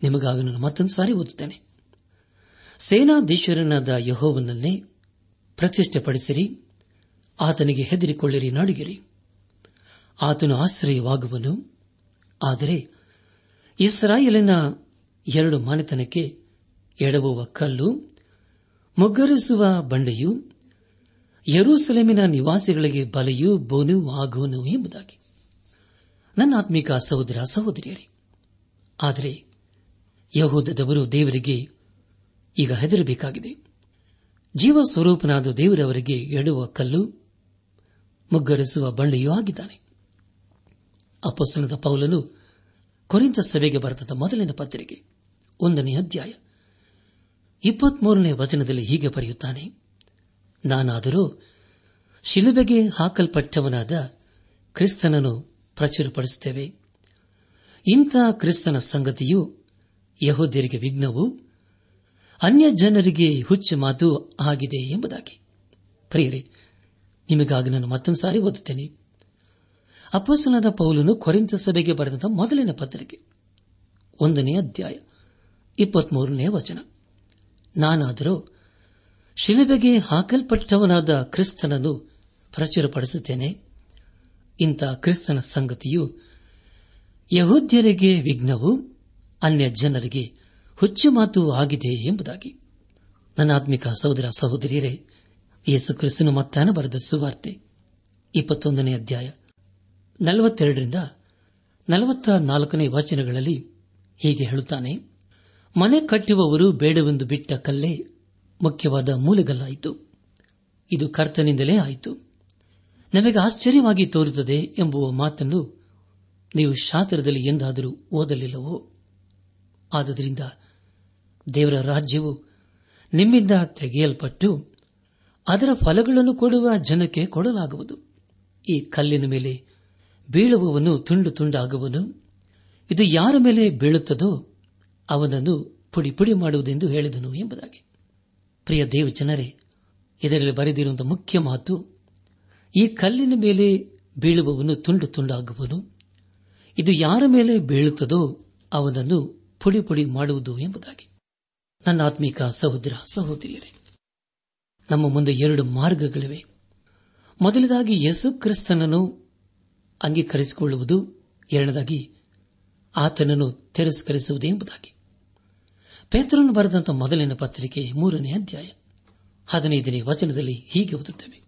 ನಿಮಗಾಗ ನಾನು ಮತ್ತೊಂದು ಸಾರಿ ಓದುತ್ತೇನೆ. ಸೇನಾಧೀಶ್ವರನಾದ ಯಹೋವನನ್ನೇ ಪ್ರತಿಷ್ಠೆಪಡಿಸಿರಿ. ಆತನಿಗೆ ಹೆದರಿಕೊಳ್ಳಿರಿ, ನಡುಗಿರಿ. ಆತನು ಆಶ್ರಯವಾಗುವನು. ಆದರೆ ಇಸ್ರಾಯೇಲಿನ ಎರಡು ಮನೆತನಕ್ಕೆ ಎಡವುವ ಕಲ್ಲು, ಮುಗ್ಗರಿಸುವ ಬಂಡೆಯು, ಯರೂಸಲೇಮಿನ ನಿವಾಸಿಗಳಿಗೆ ಬಲೆಯೂ ಬೋನು ಆಗುವನು ಎಂಬುದಾಗಿ. ನನ್ನ ಆತ್ಮಿಕ ಸಹೋದರ, ಸಹೋದರಿಯರೇ, ಆದರೆ ಯಹೋದವರು ದೇವರಿಗೆ ಈಗ ಹೆದರಬೇಕಾಗಿದೆ. ಜೀವ ಸ್ವರೂಪನಾದ ದೇವರವರಿಗೆ ಎಡುವ ಕಲ್ಲು ಮುಗ್ಗರಿಸುವ ಬಂಡೆಯೂ ಆಗಿದ್ದಾನೆ. ಅಪಸ್ತನದ ಪೌಲನು ಕೊರಿಂತ ಸಭೆಗೆ ಬರೆದ ಮೊದಲಿನ ಪತ್ರಿಕೆ, ಒಂದನೇ ಅಧ್ಯಾಯ, ಇಪ್ಪತ್ಮೂರನೇ ವಚನದಲ್ಲಿ ಹೀಗೆ ಬರೆಯುತ್ತಾನೆ, ನಾನಾದರೂ, ಶಿಲುಬೆಗೆ ಹಾಕಲ್ಪಟ್ಟವನಾದ ಕ್ರಿಸ್ತನನ್ನು ಪ್ರಚುರಪಡಿಸುತ್ತೇವೆ. ಇಂಥ ಕ್ರಿಸ್ತನ ಸಂಗತಿಯು ಯಹೋದ್ಯರಿಗೆ ವಿಘ್ನವು ಅನ್ಯ ಜನರಿಗೆ ಹುಚ್ಚು ಮಾತು ಆಗಿದೆ ಎಂಬುದಾಗಿ. ಪ್ರಿಯರೇ ನಿಮಗಾಗಿ ನಾನು ಮತ್ತೊಂದು ಸಾರಿ ಓದುತ್ತೇನೆ. ಅಪ್ಪಸನಾದ ಪೌಲನು ಕೊರೆಂತ ಸಭೆಗೆ ಬರೆದ ಮೊದಲಿನ ಪತ್ರಿಕೆ. ಒಂದನೇ ಅಧ್ಯಾಯ, ಇಪ್ಪತ್ಮೂರನೇ ವಚನ. ನಾನಾದರೂ, ಶಿಲುಬೆಗೆ ಹಾಕಲ್ಪಟ್ಟವನಾದ ಕ್ರಿಸ್ತನನ್ನು ಪ್ರಚುರಪಡಿಸುತ್ತೇನೆ. ಇಂಥ ಕ್ರಿಸ್ತನ ಸಂಗತಿಯು ಯಹೋದ್ಯರಿಗೆ ವಿಘ್ನವು ಅನ್ಯ ಜನರಿಗೆ ಹುಚ್ಚು ಮಾತು ಆಗಿದೆ ಎಂಬುದಾಗಿ. ನನ್ನ ಆತ್ಮಿಕ ಸಹೋದರ ಸಹೋದರಿಯರೇ ಯೇಸು ಕ್ರಿಸ್ತನು ಮತ್ತಾನ ಬರೆದ ಸುವಾರ್ತೆ, ಇಪ್ಪತ್ತೊಂದನೇ ಅಧ್ಯಾಯ, ನಲವತ್ತೆರಡರಿಂದ ನಲವತ್ತ ನಾಲ್ಕನೇ ವಚನಗಳಲ್ಲಿ ಹೀಗೆ ಹೇಳುತ್ತಾನೆ, ಮನೆ ಕಟ್ಟುವವರು ಬೇಡವೆಂದು ಬಿಟ್ಟ ಕಲ್ಲೇ ಮುಖ್ಯವಾದ ಮೂಲೆಗಲ್ಲಾಯಿತು. ಇದು ಕರ್ತನಿಂದಲೇ ಆಯಿತು. ನಮಗೆ ಆಶ್ಚರ್ಯವಾಗಿ ತೋರುತ್ತದೆ ಎಂಬುವ ಮಾತನ್ನು ನೀವು ಶಾಸ್ತ್ರದಲ್ಲಿ ಎಂದಾದರೂ ಓದಲಿಲ್ಲವೋ? ಆದ್ದರಿಂದ ದೇವರ ರಾಜ್ಯವು ನಿಮ್ಮಿಂದ ತೆಗೆಯಲ್ಪಟ್ಟು ಅದರ ಫಲಗಳನ್ನು ಕೊಡುವ ಜನಕ್ಕೆ ಕೊಡಲಾಗುವುದು. ಈ ಕಲ್ಲಿನ ಮೇಲೆ ಬೀಳುವವನು ತುಂಡು ತುಂಡಾಗುವನು. ಇದು ಯಾರ ಮೇಲೆ ಬೀಳುತ್ತದೋ ಅವನನ್ನು ಪುಡಿ ಪುಡಿ ಮಾಡುವುದೆಂದು ಹೇಳಿದನು ಎಂಬುದಾಗಿ. ಪ್ರಿಯ ದೇವ ಜನರೇ ಇದರಲ್ಲಿ ಬರೆದಿರುವ ಮುಖ್ಯ ಮಾತು, ಈ ಕಲ್ಲಿನ ಮೇಲೆ ಬೀಳುವವನು ತುಂಡು ತುಂಡಾಗುವನು. ಇದು ಯಾರ ಮೇಲೆ ಬೀಳುತ್ತದೋ ಅವನನ್ನು ಪುಡಿ ಪುಡಿ ಮಾಡುವುದು ಎಂಬುದಾಗಿ. ನನ್ನ ಆತ್ಮಿಕ ಸಹೋದರ ಸಹೋದರಿಯರೇ ನಮ್ಮ ಮುಂದೆ ಎರಡು ಮಾರ್ಗಗಳಿವೆ. ಮೊದಲದಾಗಿ ಯೇಸು ಕ್ರಿಸ್ತನನ್ನು ಅಂಗೀಕರಿಸಿಕೊಳ್ಳುವುದು, ಎರಡನೇದಾಗಿ ಆತನನ್ನು ತಿರಸ್ಕರಿಸುವುದು ಎಂಬುದಾಗಿ. ಪೇತ್ರನು ಬರೆದಂತಹ ಮೊದಲಿನ ಪತ್ರಿಕೆ ಮೂರನೇ ಅಧ್ಯಾಯ ಹದಿನೈದನೇ ವಚನದಲ್ಲಿ ಹೀಗೆ ಓದುತ್ತವೆ.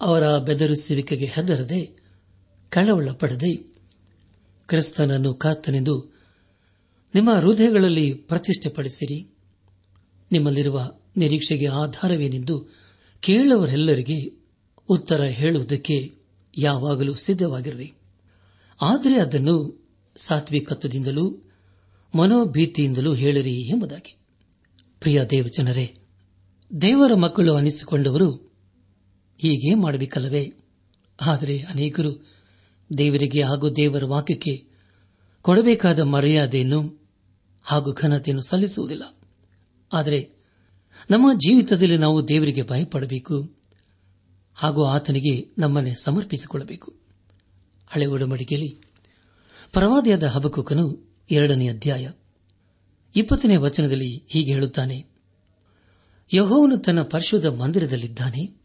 ಅವರ ಬೆದರಿಸುವಿಕೆಗೆ ಹೆದರದೆ, ಕಳವಳ ಪಡೆದೇ ಕ್ರಿಸ್ತನನ್ನು ಕಾತನೆಂದು ನಿಮ್ಮ ಹೃದಯಗಳಲ್ಲಿ ಪ್ರತಿಷ್ಠೆಪಡಿಸಿರಿ. ನಿಮ್ಮಲ್ಲಿರುವ ನಿರೀಕ್ಷೆಗೆ ಆಧಾರವೇನೆಂದು ಕೇಳುವರೆಲ್ಲರಿಗೆ ಉತ್ತರ ಹೇಳುವುದಕ್ಕೆ ಯಾವಾಗಲೂ ಸಿದ್ಧವಾಗಿರಲಿ ಆದರೆ ಅದನ್ನು ಸಾತ್ವಿಕತ್ವದಿಂದಲೂ ಮನೋಭೀತಿಯಿಂದಲೂ ಹೇಳಿರಿ ಎಂಬುದಾಗಿ. ಪ್ರಿಯ ದೇವಜನರೇ, ದೇವರ ಮಕ್ಕಳು ಅನಿಸಿಕೊಂಡವರು ಹೀಗೆ ಮಾಡಬೇಕಲ್ಲವೇ? ಆದರೆ ಅನೇಕರು ದೇವರಿಗೆ ಹಾಗೂ ದೇವರ ವಾಕ್ಯಕ್ಕೆ ಕೊಡಬೇಕಾದ ಮರ್ಯಾದೆಯನ್ನು ಹಾಗೂ ಘನತೆಯನ್ನು ಸಲ್ಲಿಸುವುದಿಲ್ಲ. ಆದರೆ ನಮ್ಮ ಜೀವಿತದಲ್ಲಿ ನಾವು ದೇವರಿಗೆ ಭಯಪಡಬೇಕು ಹಾಗೂ ಆತನಿಗೆ ನಮ್ಮನ್ನೇ ಸಮರ್ಪಿಸಿಕೊಳ್ಳಬೇಕು. ಹಳೆ ಒಡಂಬಡಿಕೆಯಲ್ಲಿ ಪರವಾದಿಯಾದ ಹಬಕುಕನು ಎರಡನೇ ಅಧ್ಯಾಯ ಇಪ್ಪತ್ತನೇ ವಚನದಲ್ಲಿ ಹೀಗೆ ಹೇಳುತ್ತಾನೆ, ಯಹೋವನು ತನ್ನ ಪರಿಶುದ್ಧ ಮಂದಿರದಲ್ಲಿದ್ದಾನೆ,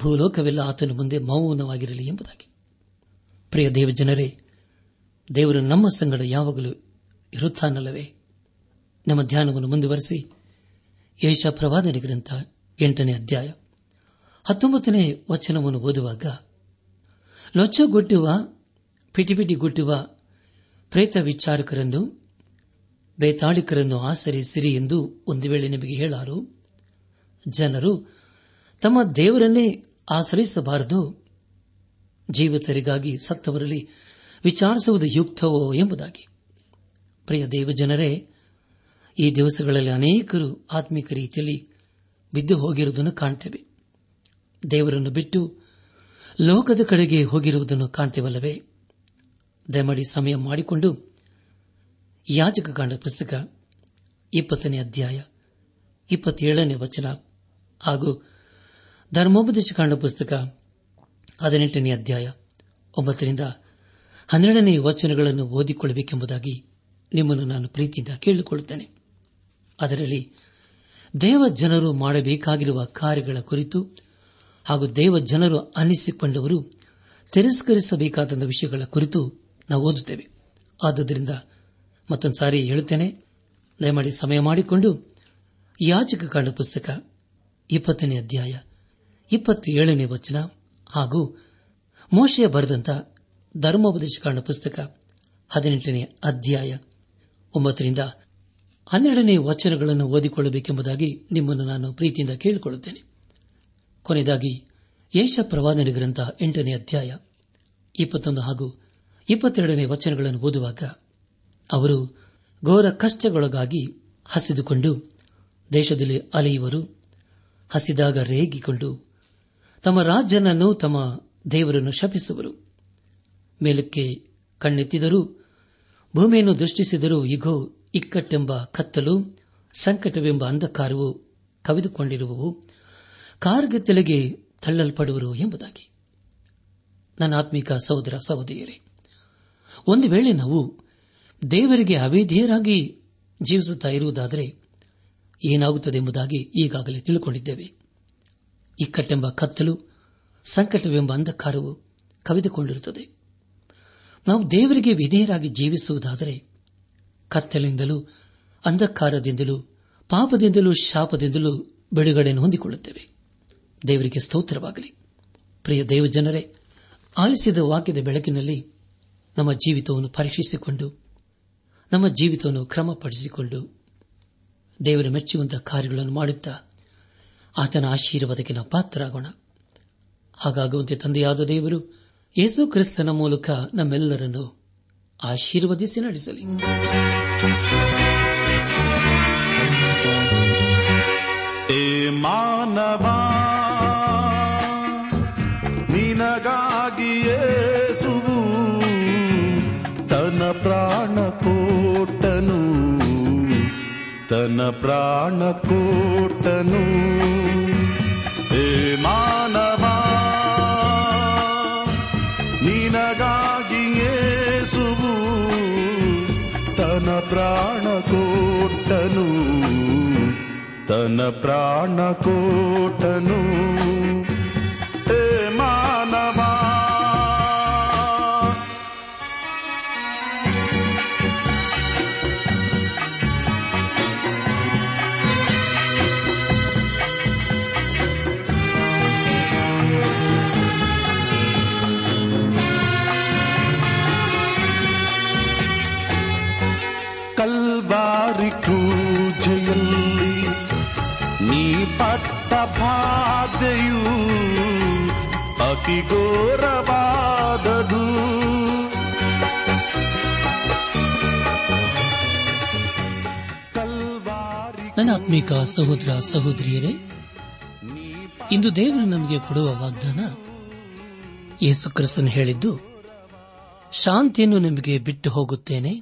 ಭೂಲೋಕವೆಲ್ಲ ಆತನ ಮುಂದೆ ಮೌನವಾಗಿರಲಿ ಎಂಬುದಾಗಿ. ಪ್ರಿಯ ದೇವಜನರೇ, ದೇವರು ನಮ್ಮ ಸಂಗಡ ಯಾವಾಗಲೂ ಇರುತ್ತಾನಲ್ಲವೇ? ನಮ್ಮ ಧ್ಯಾನವನ್ನು ಮುಂದುವರೆಸಿ ಯೇಷ ಪ್ರವಾದನೆ ಗ್ರಂಥ ಎಂಟನೇ ಅಧ್ಯಾಯ ಹತ್ತೊಂಬತ್ತನೇ ವಚನವನ್ನು ಓದುವಾಗ ಲೊಚ್ಚಗೊಡ್ಡುವ ಪಿಟಿಪಿಟಿಗೊಟ್ಟುವ ಪ್ರೇತ ವಿಚಾರಕರನ್ನು ಬೇತಾಳಿಕರನ್ನು ಆಸರಿಸಿರಿ ಎಂದು ಒಂದು ವೇಳೆ ನಿಮಗೆ ಹೇಳಾರು. ಜನರು ತಮ್ಮ ದೇವರನ್ನೇ ಆಚರಿಸಬಾರದು ಜೀವಿತರಿಗಾಗಿ ಸತ್ತವರಲ್ಲಿ ವಿಚಾರಿಸುವುದು ಯುಕ್ತವೋ ಎಂಬುದಾಗಿ. ಪ್ರಿಯ ದೇವಜನರೇ ಈ ದಿವಸಗಳಲ್ಲಿ ಅನೇಕರು ಆತ್ಮಿಕ ರೀತಿಯಲ್ಲಿ ಬಿದ್ದು ಹೋಗಿರುವುದನ್ನು ಕಾಣ್ತೇವೆ. ದೇವರನ್ನು ಬಿಟ್ಟು ಲೋಕದ ಕಡೆಗೆ ಹೋಗಿರುವುದನ್ನು ಕಾಣ್ತೇವಲ್ಲವೇ? ದಯಮಾಡಿ ಸಮಯ ಮಾಡಿಕೊಂಡು ಯಾಜಕ ಕಾಂಡ ಪುಸ್ತಕ ಇಪ್ಪತ್ತನೇ ಅಧ್ಯಾಯ ಇಪ್ಪತ್ತೇಳನೇ ವಚನ ಹಾಗೂ ಧರ್ಮೋಪದೇಶ ಕಾಂಡ ಪುಸ್ತಕ ಹದಿನೆಂಟನೇ ಅಧ್ಯಾಯ ಒಂಬತ್ತರಿಂದ ಹನ್ನೆರಡನೇ ವಚನಗಳನ್ನು ಓದಿಕೊಳ್ಳಬೇಕೆಂಬುದಾಗಿ ನಿಮ್ಮನ್ನು ನಾನು ಪ್ರೀತಿಯಿಂದ ಕೇಳಿಕೊಳ್ಳುತ್ತೇನೆ. ಅದರಲ್ಲಿ ದೇವ ಜನರು ಮಾಡಬೇಕಾಗಿರುವ ಕಾರ್ಯಗಳ ಕುರಿತು ಹಾಗೂ ದೇವ ಜನರು ಅನಿಸಿಕೊಂಡವರು ತಿರಸ್ಕರಿಸಬೇಕಾದ ವಿಷಯಗಳ ಕುರಿತು ನಾವು ಓದುತ್ತೇವೆ. ಆದುದರಿಂದ ಮತ್ತೊಂದು ಸಾರಿ ಹೇಳುತ್ತೇನೆ. ದಯಮಾಡಿ ಸಮಯ ಮಾಡಿಕೊಂಡು ಯಾಚಕ ಕಾಂಡ ಪುಸ್ತಕ ಇಪ್ಪತ್ತನೇ ಅಧ್ಯಾಯ ಇಪ್ಪತ್ತೇಳನೇ ವಚನ ಹಾಗೂ ಮೋಶೆಯ ಬರೆದಂತ ಧರ್ಮೋಪದೇಶ ಕಾಂಡ ಪುಸ್ತಕ ಹದಿನೆಂಟನೇ ಅಧ್ಯಾಯ ಒಂಬತ್ತರಿಂದ ಹನ್ನೆರಡನೇ ವಚನಗಳನ್ನು ಓದಿಕೊಳ್ಳಬೇಕೆಂಬುದಾಗಿ ನಿಮ್ಮನ್ನು ನಾನು ಪ್ರೀತಿಯಿಂದ ಕೇಳಿಕೊಳ್ಳುತ್ತೇನೆ. ಕೊನೆಯದಾಗಿ ಯೇಷ ಪ್ರವಾದನೆ ಗ್ರಂಥ ಎಂಟನೇ ಅಧ್ಯಾಯ, ಇಪ್ಪತ್ತೊಂದು ಹಾಗೂ ಇಪ್ಪತ್ತೆರಡನೇ ವಚನಗಳನ್ನು ಓದುವಾಗ, ಅವರು ಘೋರ ಕಷ್ಟಗೊಳಗಾಗಿ ಹಸಿದುಕೊಂಡು ದೇಶದಲ್ಲಿ ಅಲೆಯುವರು, ಹಸಿದಾಗ ರೇಗಿಕೊಂಡು ತಮ್ಮ ರಾಜನನ್ನು ತಮ್ಮ ದೇವರನ್ನು ಶಪಿಸುವರು. ಮೇಲಕ್ಕೆ ಕಣ್ಣೆತ್ತಿದರೂ, ಭೂಮಿಯನ್ನು ದೃಷ್ಟಿಸಿದರೂ ಇಗೋ ಇಕ್ಕಟ್ಟೆಂಬ ಕತ್ತಲು, ಸಂಕಟವೆಂಬ ಅಂಧಕಾರವು ಕವಿದುಕೊಂಡಿರುವವು ಕಾರ್ಗತ್ತಲೆಗೆ ತಳ್ಳಲ್ಪಡುವರು ಎಂಬುದಾಗಿ. ನನ್ನ ಆತ್ಮಿಕ ಸಹೋದರ ಸಹೋದರಿಯರೇ, ಒಂದು ವೇಳೆ ನಾವು ದೇವರಿಗೆ ಅವೇಧೇಯರಾಗಿ ಜೀವಿಸುತ್ತಾ ಇರುವುದಾದರೆ ಏನಾಗುತ್ತದೆ ಎಂಬುದಾಗಿ ಈಗಾಗಲೇ ತಿಳಿದುಕೊಂಡಿದ್ದೇವೆ ಇಕ್ಕಟ್ಟೆಂಬ ಕತ್ತಲು, ಸಂಕಟವೆಂಬ ಅಂಧಕಾರವು ಕವಿದುಕೊಂಡಿರುತ್ತದೆ. ನಾವು ದೇವರಿಗೆ ವಿಧೇಯರಾಗಿ ಜೀವಿಸುವುದಾದರೆ ಕತ್ತಲಿಂದಲೂ ಅಂಧಕಾರದಿಂದಲೂ, ಪಾಪದಿಂದಲೂ, ಶಾಪದಿಂದಲೂ ಬಿಡುಗಡೆಯನ್ನು ಹೊಂದಿಕೊಳ್ಳುತ್ತೇವೆ. ದೇವರಿಗೆ ಸ್ತೋತ್ರವಾಗಲಿ. ಪ್ರಿಯ ದೇವಜನರೇ, ಆಲಿಸಿದ ವಾಕ್ಯದ ಬೆಳಕಿನಲ್ಲಿ ನಮ್ಮ ಜೀವಿತವನ್ನು ಪರೀಕ್ಷಿಸಿಕೊಂಡು, ನಮ್ಮ ಜೀವಿತವನ್ನು ಕ್ರಮಪಡಿಸಿಕೊಂಡು, ದೇವರ ಮೆಚ್ಚುವಂತಹ ಕಾರ್ಯಗಳನ್ನು ಮಾಡುತ್ತಾ, ಆತನ ಆಶೀರ್ವಾದಕ್ಕೆ ನಾವು ಪಾತ್ರರಾಗೋಣ. ಹಾಗಾಗುವಂತೆ ತಂದೆಯಾದ ದೇವರು, ಯೇಸು ಕ್ರಿಸ್ತನ ಮೂಲಕ ನಮ್ಮೆಲ್ಲರನ್ನು ಆಶೀರ್ವದಿಸಿ ನಡೆಸಲಿ. ಮಾನವ ನಿನಗಾಗಿ ಯೇಸುವು ತನ್ನ ಪ್ರಾಣ ಕೋಟನು ತನ್ನ ಪ್ರಾಣ ಕೋಟನು ಹೇ ಮಾನವ ನಿನಗಾಗಿ ಯೇಸುವು ತನ್ನ ಪ್ರಾಣ ಕೋಟನು ತನ್ನ ಪ್ರಾಣ ಕೋಟನು ಮಾನವ ಪಟ್ಟ ಬಾಧೆಯು ಅತಿ ಘೋರವಾದದು. ನನ್ನ ಆತ್ಮಿಕ ಸಹೋದರ ಸಹೋದರಿಯರೇ, ಇಂದು ದೇವರು ನಮಗೆ ಕೊಡುವ ವಾಗ್ದಾನ ಯೇಸು ಕ್ರಿಸ್ತನ್ ಹೇಳಿದ್ದು, ಶಾಂತಿಯನ್ನು ನಿಮಗೆ ಬಿಟ್ಟು ಹೋಗುತ್ತೇನೆ.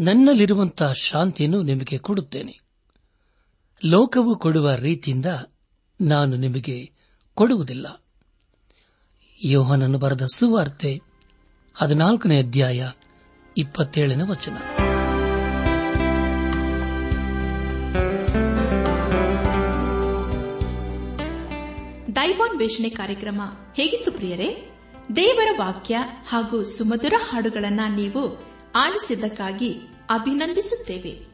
ನನ್ನಲ್ಲಿರುವಂತಹ ಶಾಂತಿಯನ್ನು ನಿಮಗೆ ಕೊಡುತ್ತೇನೆ. ಲೋಕವು ಕೊಡುವ ರೀತಿಯಿಂದ ನಾನು ನಿಮಗೆ ಕೊಡುವುದಿಲ್ಲ. ಯೋಹನನ್ನು ಬರೆದ ಸುವಾರ್ತೆ ಹದಿನಾಲ್ಕನೇ ಅಧ್ಯಾಯ ಇಪ್ಪತ್ತೇಳನೇ ವಚನ. ದೈವಾನ್ ವೇಷಣೆ ಕಾರ್ಯಕ್ರಮ ಹೇಗಿತ್ತು ಪ್ರಿಯರೇ? ದೇವರ ವಾಕ್ಯ ಹಾಗೂ ಸುಮಧುರ ಹಾಡುಗಳನ್ನು ನೀವು ಆಲಿಸಿದ್ದಕ್ಕಾಗಿ ಅಭಿನಂದಿಸುತ್ತೇವೆ.